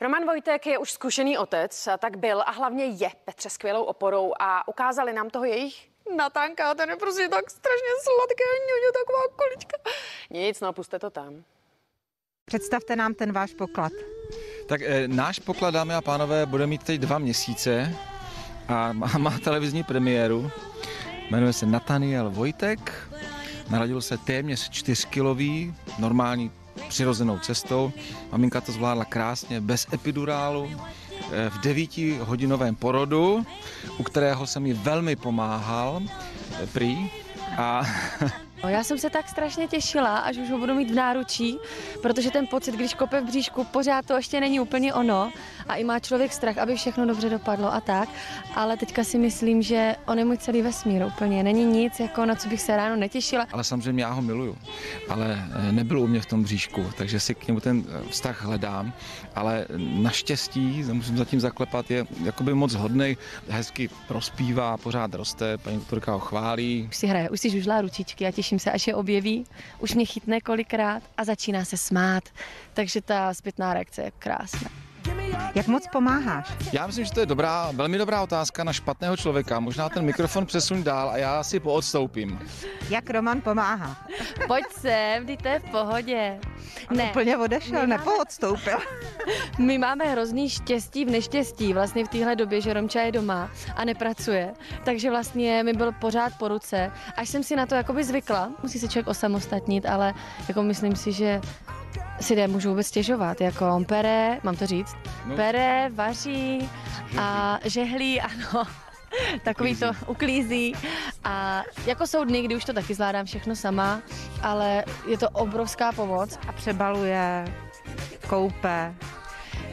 Roman Vojtek je už zkušený otec, tak byl a hlavně je Petře skvělou oporou a ukázali nám toho jejich Natánka, ten je prostě tak strašně sladký, ňuňu, taková količka. Nic, no, puste to tam. Představte nám ten váš poklad. Tak e, náš poklad, dámy a pánové, bude mít teď dva měsíce a má, má televizní premiéru. Jmenuje se Nataniel Vojtek. Narodil se téměř čtyřkilový, normální přirozenou cestou. Maminka to zvládla krásně, bez epidurálu, eh, v devíti hodinovém porodu, u kterého jsem mi velmi pomáhal, eh, prý. A já jsem se tak strašně těšila, až už ho budu mít v náručí, protože ten pocit, když kope v bříšku, pořád to ještě není úplně ono a i má člověk strach, aby všechno dobře dopadlo a tak, ale teďka si myslím, že on je můj celý vesmír úplně, není nic, jako na co bych se ráno netěšila. Ale samozřejmě já ho miluju, ale eh, nebyl u mě v tom bříšku, takže si k němu ten eh, vztah hledám, ale naštěstí, musím zatím zaklepat, je jakoby moc hodnej, hezky prospívá, pořád roste, paní doktorka ho chválí. Už si hraje, už si žužlá ručičky a těším se, až je objeví, už mě chytne kolikrát a začíná se smát, takže ta zpětná reakce je krásná. Jak moc pomáháš? Já myslím, že to je dobrá, velmi dobrá otázka na špatného člověka. Možná ten mikrofon přesun dál a já si poodstoupím. Jak Roman pomáhá? Pojď sem, vždyť to je v pohodě. Ne. Úplně odešel, máme- nepoodstoupil. My máme hrozný štěstí v neštěstí vlastně v téhle době, že Romča je doma a nepracuje. Takže vlastně mi byl pořád po ruce. Až jsem si na to jakoby zvykla, musí se člověk osamostatnit, ale jako myslím si, že si nemůžu vůbec stěžovat. Jako on pere, mám to říct, No. pere, vaří a žehlí, ano. Takový to uklízí. A jako jsou dny, kdy už to taky zvládám všechno sama, ale je to obrovská pomoc. A přebaluje, koupe.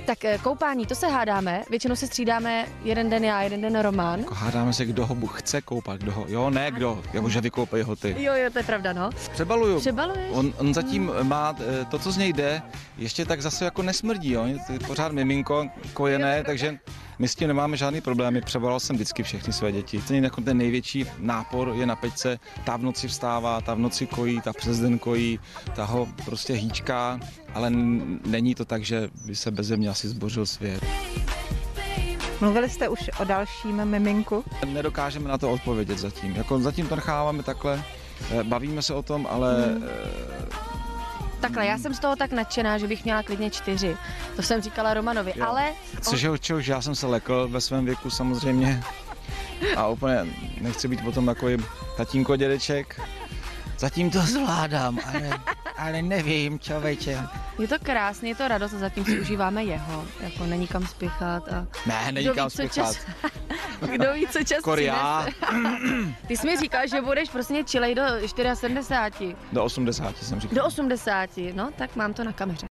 Tak eh, koupání, to se hádáme. Většinou se střídáme jeden den já, jeden den Roman. Jako Hádáme se, kdo ho chce koupat, kdo ho, jo, ne kdo, jakože vykoupej ho ty. Jo, jo, to je pravda, no. Přebaluju. Přebaluješ? On, on zatím má eh, to, co z něj jde, ještě tak zase jako nesmrdí, jo? Je pořád miminko kojené, takže my s tím nemáme žádný problémy. Přebalal jsem vždycky všechny své děti. Ten, jako ten největší nápor je na pečce. Ta v noci vstává, ta v noci kojí, ta přes den kojí, ta ho prostě hýčká, ale není to tak, že by se bez mě asi zbořil svět. Mluvili jste už o dalším miminku? Nedokážeme na to odpovědět zatím. Jako zatím to necháváme takhle, eh, bavíme se o tom, ale eh, Takhle, já jsem z toho tak nadšená, že bych měla klidně čtyři. To jsem říkala Romanovi, Jo. ale Což je čehož já jsem se lekl ve svém věku samozřejmě a úplně nechci být potom takový tatínko dědeček. Zatím to zvládám, ale, ale nevím, člověče. je to krásný, je to radost a zatím si užíváme jeho. Jako není kam spěchat a Ne, není kam spěchat. čas- kdo ví, co čas Kor já přinese. Ty jsi mi říkal, že budeš prostě čilej do 74, do 80 jsem říkal. do 80, no tak mám to na kameře.